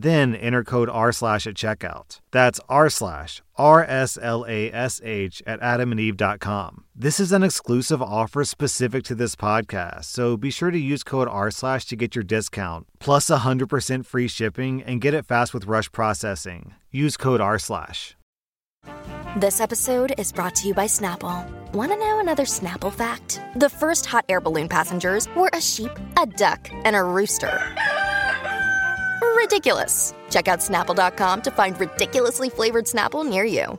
Then enter code R slash at checkout. That's R slash R S L A S H at adamandeve.com. This is an exclusive offer specific to this podcast, so be sure to use code R slash to get your discount, plus 100% free shipping, and get it fast with rush processing. Use code R slash. This episode is brought to you by Snapple. Want to know another Snapple fact? The first hot air balloon passengers were a sheep, a duck, and a rooster. Ridiculous. Check out snapple.com to find ridiculously flavored Snapple near you.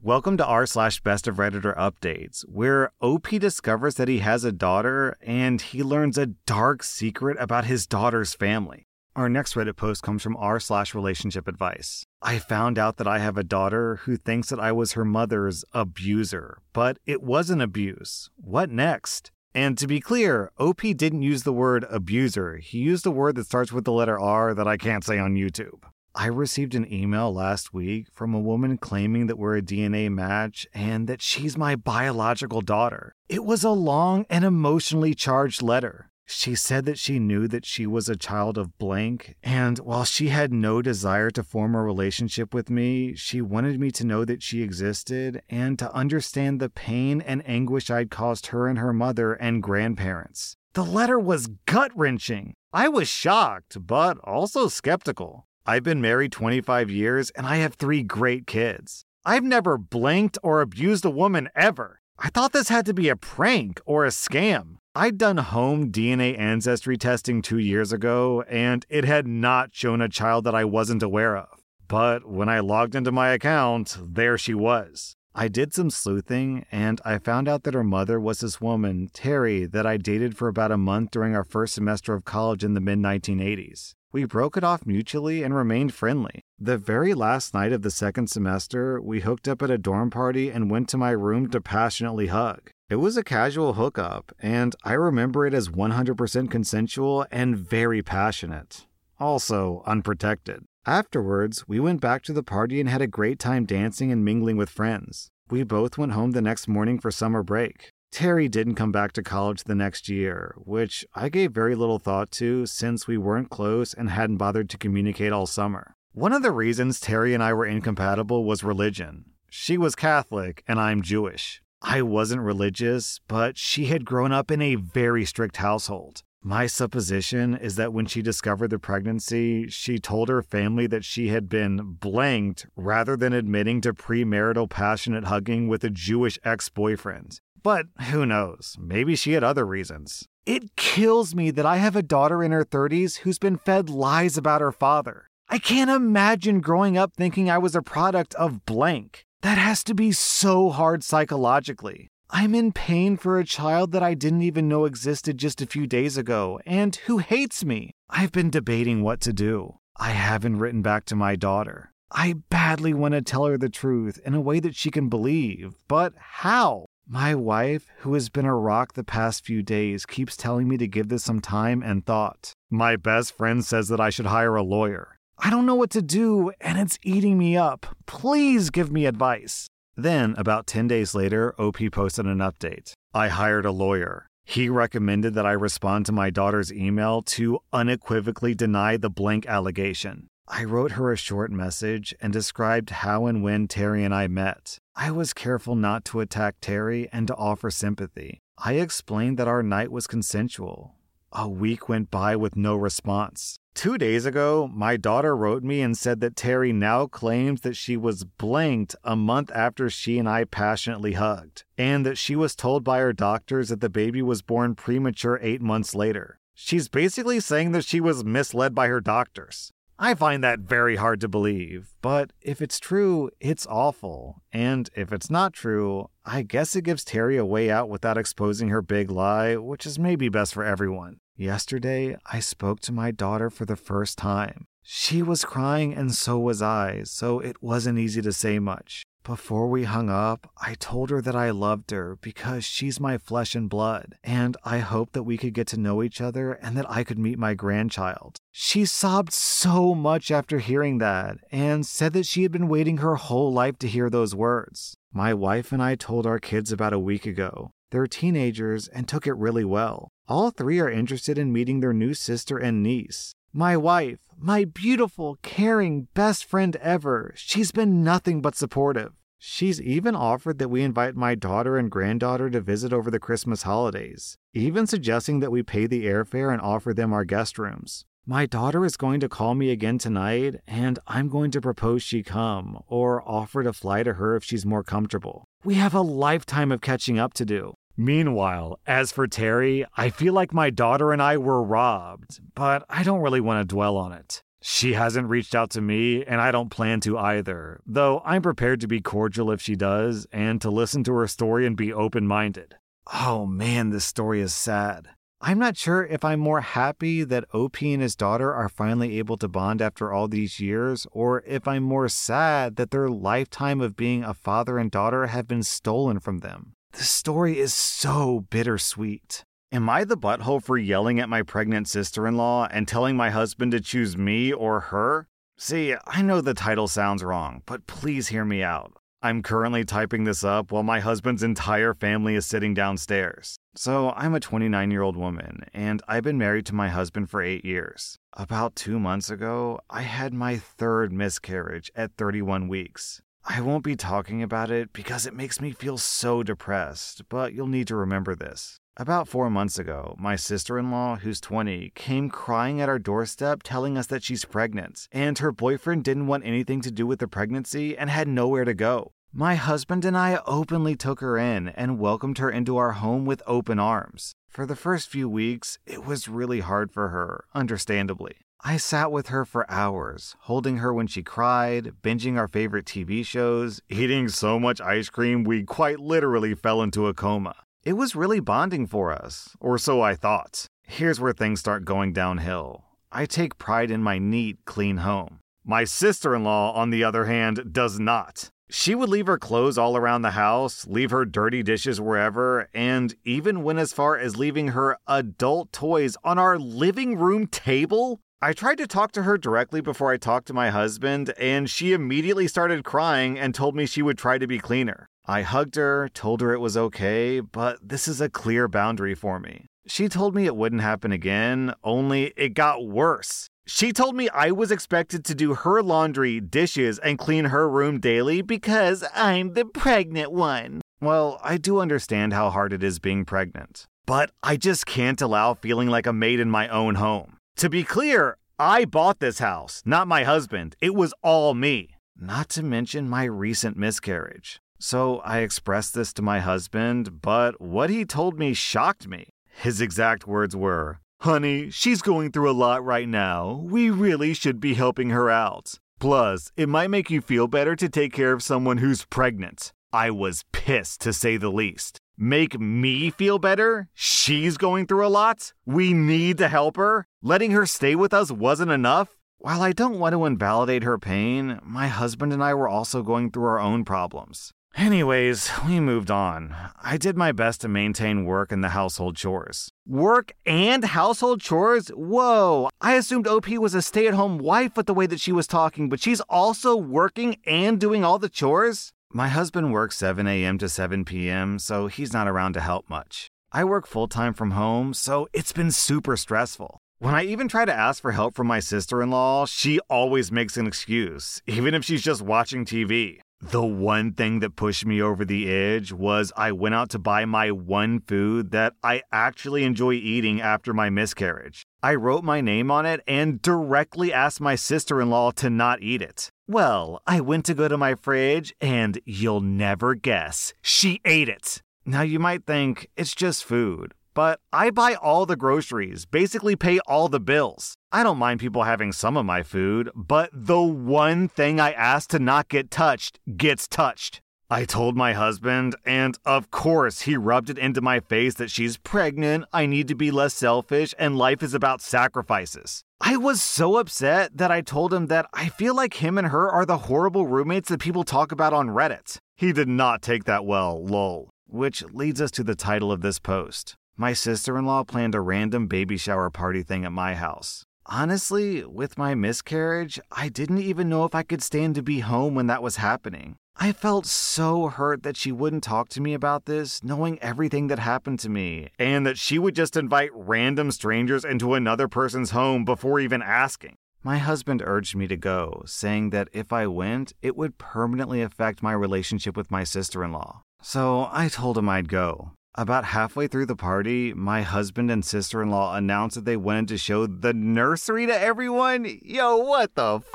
Welcome to r slash best of Redditor updates, where OP discovers that he has a daughter and he learns a dark secret about his daughter's family. Our next Reddit post comes from r slash relationship advice. I found out that I have a daughter who thinks that I was her mother's abuser, but it wasn't abuse. What next? And to be clear, OP didn't use the word abuser. He used a word that starts with the letter R that I can't say on YouTube. I received an email last week from a woman claiming that we're a DNA match and that she's my biological daughter. It was a long and emotionally charged letter. She said that she knew that she was a child of blank, and while she had no desire to form a relationship with me, she wanted me to know that she existed and to understand the pain and anguish I'd caused her and her mother and grandparents. The letter was gut wrenching. I was shocked, but also skeptical. I've been married 25 years and I have three great kids. I've never blanked or abused a woman ever. I thought this had to be a prank or a scam. I'd done home DNA ancestry testing two years ago, and it had not shown a child that I wasn't aware of. But when I logged into my account, there she was. I did some sleuthing, and I found out that her mother was this woman, Terry, that I dated for about a month during our first semester of college in the mid 1980s. We broke it off mutually and remained friendly. The very last night of the second semester, we hooked up at a dorm party and went to my room to passionately hug. It was a casual hookup, and I remember it as 100% consensual and very passionate. Also, unprotected. Afterwards, we went back to the party and had a great time dancing and mingling with friends. We both went home the next morning for summer break. Terry didn't come back to college the next year, which I gave very little thought to since we weren't close and hadn't bothered to communicate all summer. One of the reasons Terry and I were incompatible was religion. She was Catholic and I'm Jewish. I wasn't religious, but she had grown up in a very strict household. My supposition is that when she discovered the pregnancy, she told her family that she had been blanked rather than admitting to premarital passionate hugging with a Jewish ex boyfriend. But who knows? Maybe she had other reasons. It kills me that I have a daughter in her 30s who's been fed lies about her father. I can't imagine growing up thinking I was a product of blank. That has to be so hard psychologically. I'm in pain for a child that I didn't even know existed just a few days ago and who hates me. I've been debating what to do. I haven't written back to my daughter. I badly want to tell her the truth in a way that she can believe, but how? My wife, who has been a rock the past few days, keeps telling me to give this some time and thought. My best friend says that I should hire a lawyer. I don't know what to do, and it's eating me up. Please give me advice. Then, about 10 days later, OP posted an update. I hired a lawyer. He recommended that I respond to my daughter's email to unequivocally deny the blank allegation. I wrote her a short message and described how and when Terry and I met. I was careful not to attack Terry and to offer sympathy. I explained that our night was consensual. A week went by with no response. Two days ago, my daughter wrote me and said that Terry now claims that she was blanked a month after she and I passionately hugged, and that she was told by her doctors that the baby was born premature eight months later. She's basically saying that she was misled by her doctors. I find that very hard to believe, but if it's true, it's awful. And if it's not true, I guess it gives Terry a way out without exposing her big lie, which is maybe best for everyone. Yesterday, I spoke to my daughter for the first time. She was crying and so was I, so it wasn't easy to say much. Before we hung up, I told her that I loved her because she's my flesh and blood, and I hoped that we could get to know each other and that I could meet my grandchild. She sobbed so much after hearing that and said that she had been waiting her whole life to hear those words. My wife and I told our kids about a week ago. They're teenagers and took it really well. All three are interested in meeting their new sister and niece. My wife, my beautiful, caring, best friend ever, she's been nothing but supportive. She's even offered that we invite my daughter and granddaughter to visit over the Christmas holidays, even suggesting that we pay the airfare and offer them our guest rooms. My daughter is going to call me again tonight, and I'm going to propose she come, or offer to fly to her if she's more comfortable. We have a lifetime of catching up to do. Meanwhile, as for Terry, I feel like my daughter and I were robbed, but I don't really want to dwell on it. She hasn't reached out to me, and I don't plan to either, though I'm prepared to be cordial if she does, and to listen to her story and be open minded. Oh man, this story is sad. I'm not sure if I'm more happy that OP and his daughter are finally able to bond after all these years, or if I'm more sad that their lifetime of being a father and daughter have been stolen from them. The story is so bittersweet. Am I the butthole for yelling at my pregnant sister in law and telling my husband to choose me or her? See, I know the title sounds wrong, but please hear me out. I'm currently typing this up while my husband's entire family is sitting downstairs. So, I'm a 29 year old woman, and I've been married to my husband for eight years. About two months ago, I had my third miscarriage at 31 weeks. I won't be talking about it because it makes me feel so depressed, but you'll need to remember this. About four months ago, my sister in law, who's 20, came crying at our doorstep telling us that she's pregnant, and her boyfriend didn't want anything to do with the pregnancy and had nowhere to go. My husband and I openly took her in and welcomed her into our home with open arms. For the first few weeks, it was really hard for her, understandably. I sat with her for hours, holding her when she cried, binging our favorite TV shows, eating so much ice cream we quite literally fell into a coma. It was really bonding for us, or so I thought. Here's where things start going downhill. I take pride in my neat, clean home. My sister in law, on the other hand, does not. She would leave her clothes all around the house, leave her dirty dishes wherever, and even went as far as leaving her adult toys on our living room table? I tried to talk to her directly before I talked to my husband, and she immediately started crying and told me she would try to be cleaner. I hugged her, told her it was okay, but this is a clear boundary for me. She told me it wouldn't happen again, only it got worse. She told me I was expected to do her laundry, dishes, and clean her room daily because I'm the pregnant one. Well, I do understand how hard it is being pregnant, but I just can't allow feeling like a maid in my own home. To be clear, I bought this house, not my husband. It was all me. Not to mention my recent miscarriage. So I expressed this to my husband, but what he told me shocked me. His exact words were, Honey, she's going through a lot right now. We really should be helping her out. Plus, it might make you feel better to take care of someone who's pregnant. I was pissed to say the least. Make me feel better? She's going through a lot? We need to help her? Letting her stay with us wasn't enough? While I don't want to invalidate her pain, my husband and I were also going through our own problems. Anyways, we moved on. I did my best to maintain work and the household chores. Work and household chores? Whoa, I assumed OP was a stay at home wife with the way that she was talking, but she's also working and doing all the chores? My husband works 7 a.m. to 7 p.m., so he's not around to help much. I work full time from home, so it's been super stressful. When I even try to ask for help from my sister in law, she always makes an excuse, even if she's just watching TV. The one thing that pushed me over the edge was I went out to buy my one food that I actually enjoy eating after my miscarriage I wrote my name on it and directly asked my sister in law to not eat it. Well, I went to go to my fridge and you'll never guess, she ate it. Now you might think it's just food, but I buy all the groceries, basically pay all the bills. I don't mind people having some of my food, but the one thing I ask to not get touched gets touched. I told my husband, and of course, he rubbed it into my face that she's pregnant, I need to be less selfish, and life is about sacrifices. I was so upset that I told him that I feel like him and her are the horrible roommates that people talk about on Reddit. He did not take that well, lol. Which leads us to the title of this post. My sister in law planned a random baby shower party thing at my house. Honestly, with my miscarriage, I didn't even know if I could stand to be home when that was happening. I felt so hurt that she wouldn't talk to me about this, knowing everything that happened to me, and that she would just invite random strangers into another person's home before even asking. My husband urged me to go, saying that if I went, it would permanently affect my relationship with my sister in law. So I told him I'd go. About halfway through the party, my husband and sister in law announced that they wanted to show the nursery to everyone. Yo, what the f?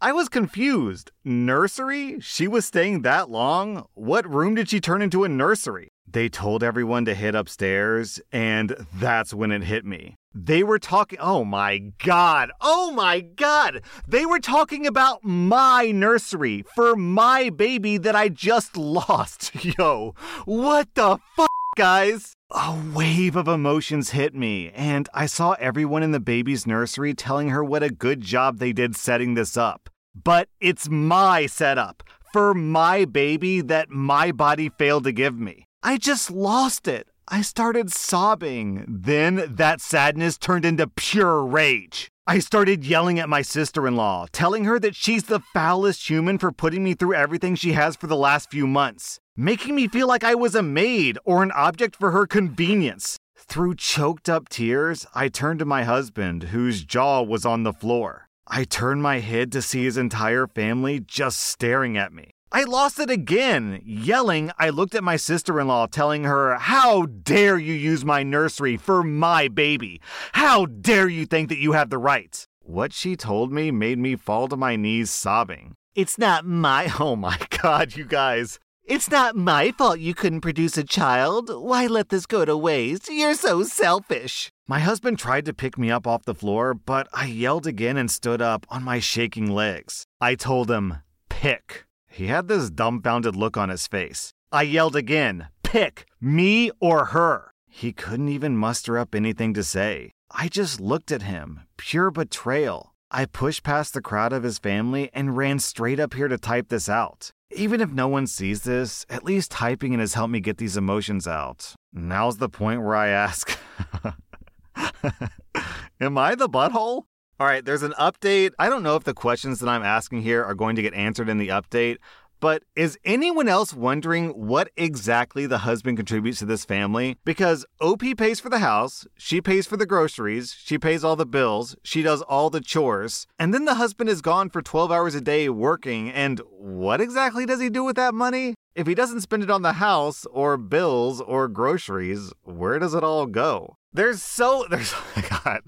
I was confused. Nursery? She was staying that long? What room did she turn into a nursery? They told everyone to hit upstairs, and that's when it hit me. They were talking, oh my god, oh my god! They were talking about my nursery for my baby that I just lost. Yo, what the fuck, guys? A wave of emotions hit me, and I saw everyone in the baby's nursery telling her what a good job they did setting this up. But it's my setup for my baby that my body failed to give me. I just lost it. I started sobbing. Then that sadness turned into pure rage. I started yelling at my sister in law, telling her that she's the foulest human for putting me through everything she has for the last few months, making me feel like I was a maid or an object for her convenience. Through choked up tears, I turned to my husband, whose jaw was on the floor. I turned my head to see his entire family just staring at me. I lost it again. Yelling, I looked at my sister in law, telling her, How dare you use my nursery for my baby? How dare you think that you have the right? What she told me made me fall to my knees sobbing. It's not my. Oh my god, you guys. It's not my fault you couldn't produce a child. Why let this go to waste? You're so selfish. My husband tried to pick me up off the floor, but I yelled again and stood up on my shaking legs. I told him, Pick. He had this dumbfounded look on his face. I yelled again, Pick me or her. He couldn't even muster up anything to say. I just looked at him, pure betrayal. I pushed past the crowd of his family and ran straight up here to type this out. Even if no one sees this, at least typing it has helped me get these emotions out. Now's the point where I ask Am I the butthole? All right, there's an update. I don't know if the questions that I'm asking here are going to get answered in the update, but is anyone else wondering what exactly the husband contributes to this family? Because OP pays for the house, she pays for the groceries, she pays all the bills, she does all the chores, and then the husband is gone for 12 hours a day working. And what exactly does he do with that money? If he doesn't spend it on the house or bills or groceries, where does it all go? There's so there's oh God,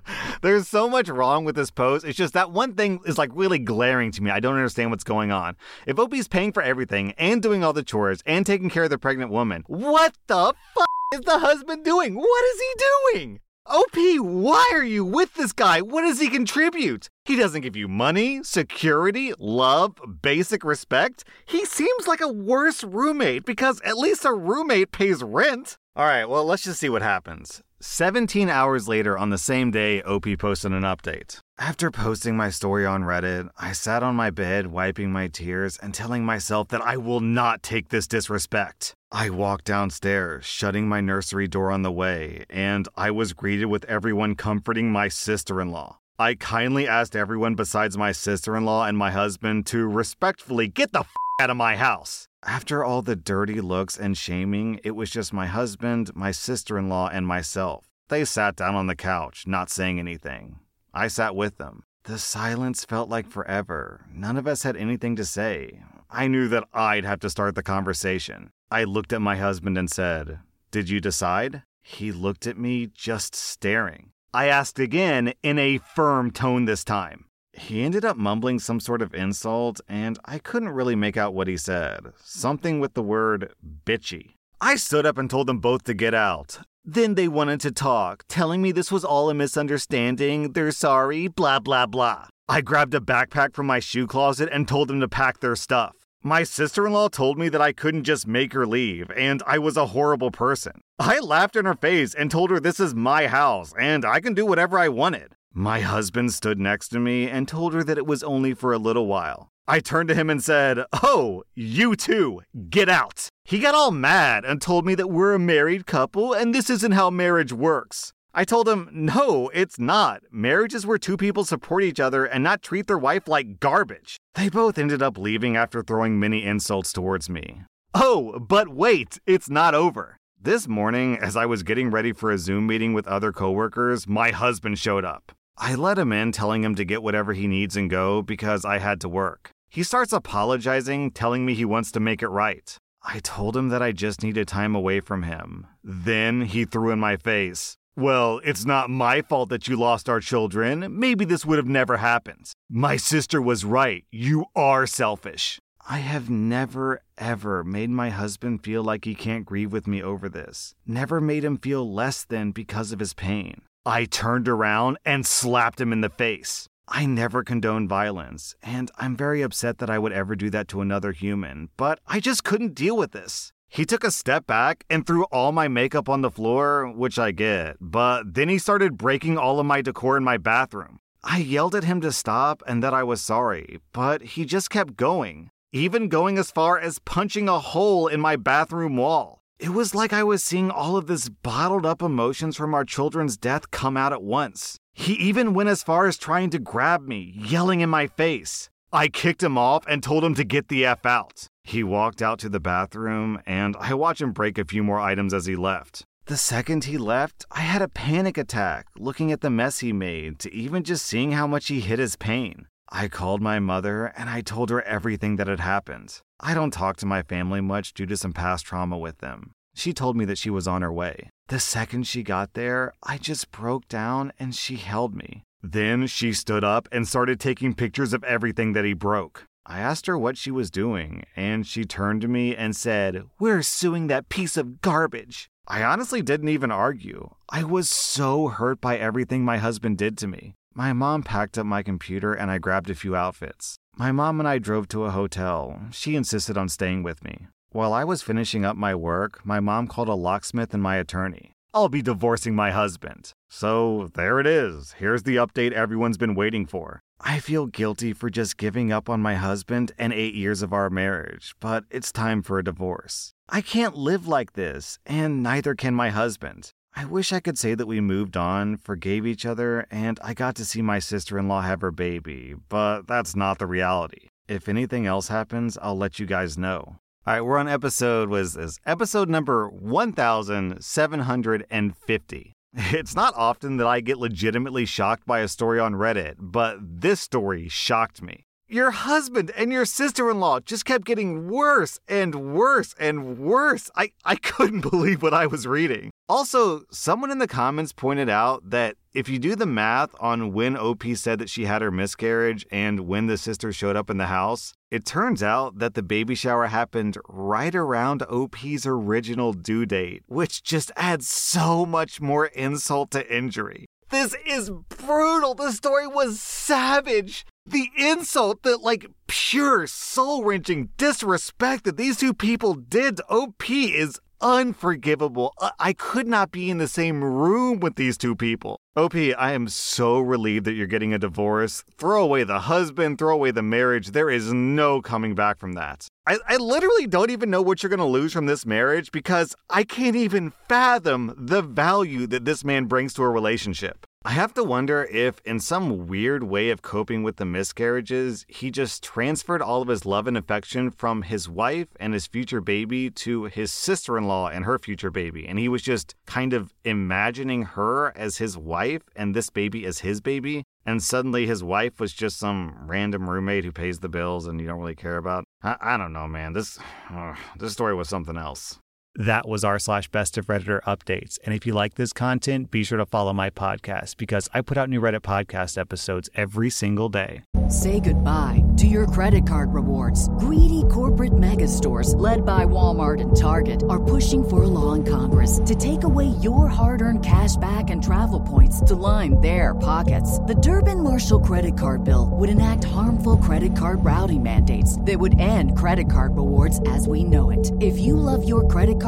there's so much wrong with this post. It's just that one thing is like really glaring to me. I don't understand what's going on. If OP's paying for everything and doing all the chores and taking care of the pregnant woman, what the fuck is the husband doing? What is he doing? OP, why are you with this guy? What does he contribute? He doesn't give you money, security, love, basic respect. He seems like a worse roommate because at least a roommate pays rent. All right, well, let's just see what happens. 17 hours later, on the same day, OP posted an update. After posting my story on Reddit, I sat on my bed, wiping my tears and telling myself that I will not take this disrespect. I walked downstairs, shutting my nursery door on the way, and I was greeted with everyone comforting my sister in law. I kindly asked everyone besides my sister in law and my husband to respectfully get the f out of my house. After all the dirty looks and shaming, it was just my husband, my sister in law, and myself. They sat down on the couch, not saying anything. I sat with them. The silence felt like forever. None of us had anything to say. I knew that I'd have to start the conversation. I looked at my husband and said, Did you decide? He looked at me, just staring. I asked again in a firm tone this time. He ended up mumbling some sort of insult, and I couldn't really make out what he said. Something with the word bitchy. I stood up and told them both to get out. Then they wanted to talk, telling me this was all a misunderstanding, they're sorry, blah, blah, blah. I grabbed a backpack from my shoe closet and told them to pack their stuff. My sister in law told me that I couldn't just make her leave, and I was a horrible person. I laughed in her face and told her this is my house, and I can do whatever I wanted. My husband stood next to me and told her that it was only for a little while. I turned to him and said, Oh, you too, get out. He got all mad and told me that we're a married couple and this isn't how marriage works. I told him, no, it's not. Marriage is where two people support each other and not treat their wife like garbage. They both ended up leaving after throwing many insults towards me. Oh, but wait, it's not over. This morning, as I was getting ready for a Zoom meeting with other coworkers, my husband showed up. I let him in, telling him to get whatever he needs and go because I had to work. He starts apologizing, telling me he wants to make it right. I told him that I just needed time away from him. Then he threw in my face. Well, it's not my fault that you lost our children. Maybe this would have never happened. My sister was right. You are selfish. I have never, ever made my husband feel like he can't grieve with me over this. Never made him feel less than because of his pain. I turned around and slapped him in the face. I never condone violence, and I'm very upset that I would ever do that to another human, but I just couldn't deal with this. He took a step back and threw all my makeup on the floor, which I get, but then he started breaking all of my decor in my bathroom. I yelled at him to stop and that I was sorry, but he just kept going, even going as far as punching a hole in my bathroom wall. It was like I was seeing all of this bottled up emotions from our children's death come out at once. He even went as far as trying to grab me, yelling in my face. I kicked him off and told him to get the F out. He walked out to the bathroom, and I watched him break a few more items as he left. The second he left, I had a panic attack looking at the mess he made to even just seeing how much he hid his pain. I called my mother and I told her everything that had happened. I don't talk to my family much due to some past trauma with them. She told me that she was on her way. The second she got there, I just broke down and she held me. Then she stood up and started taking pictures of everything that he broke. I asked her what she was doing, and she turned to me and said, We're suing that piece of garbage. I honestly didn't even argue. I was so hurt by everything my husband did to me. My mom packed up my computer and I grabbed a few outfits. My mom and I drove to a hotel. She insisted on staying with me. While I was finishing up my work, my mom called a locksmith and my attorney. I'll be divorcing my husband. So there it is. Here's the update everyone's been waiting for. I feel guilty for just giving up on my husband and eight years of our marriage, but it's time for a divorce. I can't live like this, and neither can my husband. I wish I could say that we moved on, forgave each other, and I got to see my sister in law have her baby, but that's not the reality. If anything else happens, I'll let you guys know. All right, we're on episode was is episode number 1750. It's not often that I get legitimately shocked by a story on Reddit, but this story shocked me. Your husband and your sister in law just kept getting worse and worse and worse. I, I couldn't believe what I was reading. Also, someone in the comments pointed out that if you do the math on when OP said that she had her miscarriage and when the sister showed up in the house, it turns out that the baby shower happened right around OP's original due date, which just adds so much more insult to injury. This is brutal. The story was savage. The insult, that, like pure soul wrenching disrespect that these two people did to OP is unforgivable. I could not be in the same room with these two people. OP, I am so relieved that you're getting a divorce. Throw away the husband, throw away the marriage. There is no coming back from that. I, I literally don't even know what you're going to lose from this marriage because I can't even fathom the value that this man brings to a relationship. I have to wonder if, in some weird way of coping with the miscarriages, he just transferred all of his love and affection from his wife and his future baby to his sister in law and her future baby. And he was just kind of imagining her as his wife and this baby as his baby. And suddenly his wife was just some random roommate who pays the bills and you don't really care about. I, I don't know, man. This, uh, this story was something else. That was r slash best of Redditor updates. And if you like this content, be sure to follow my podcast because I put out new Reddit podcast episodes every single day. Say goodbye to your credit card rewards. Greedy corporate mega stores, led by Walmart and Target, are pushing for a law in Congress to take away your hard earned cash back and travel points to line their pockets. The Durbin Marshall credit card bill would enact harmful credit card routing mandates that would end credit card rewards as we know it. If you love your credit card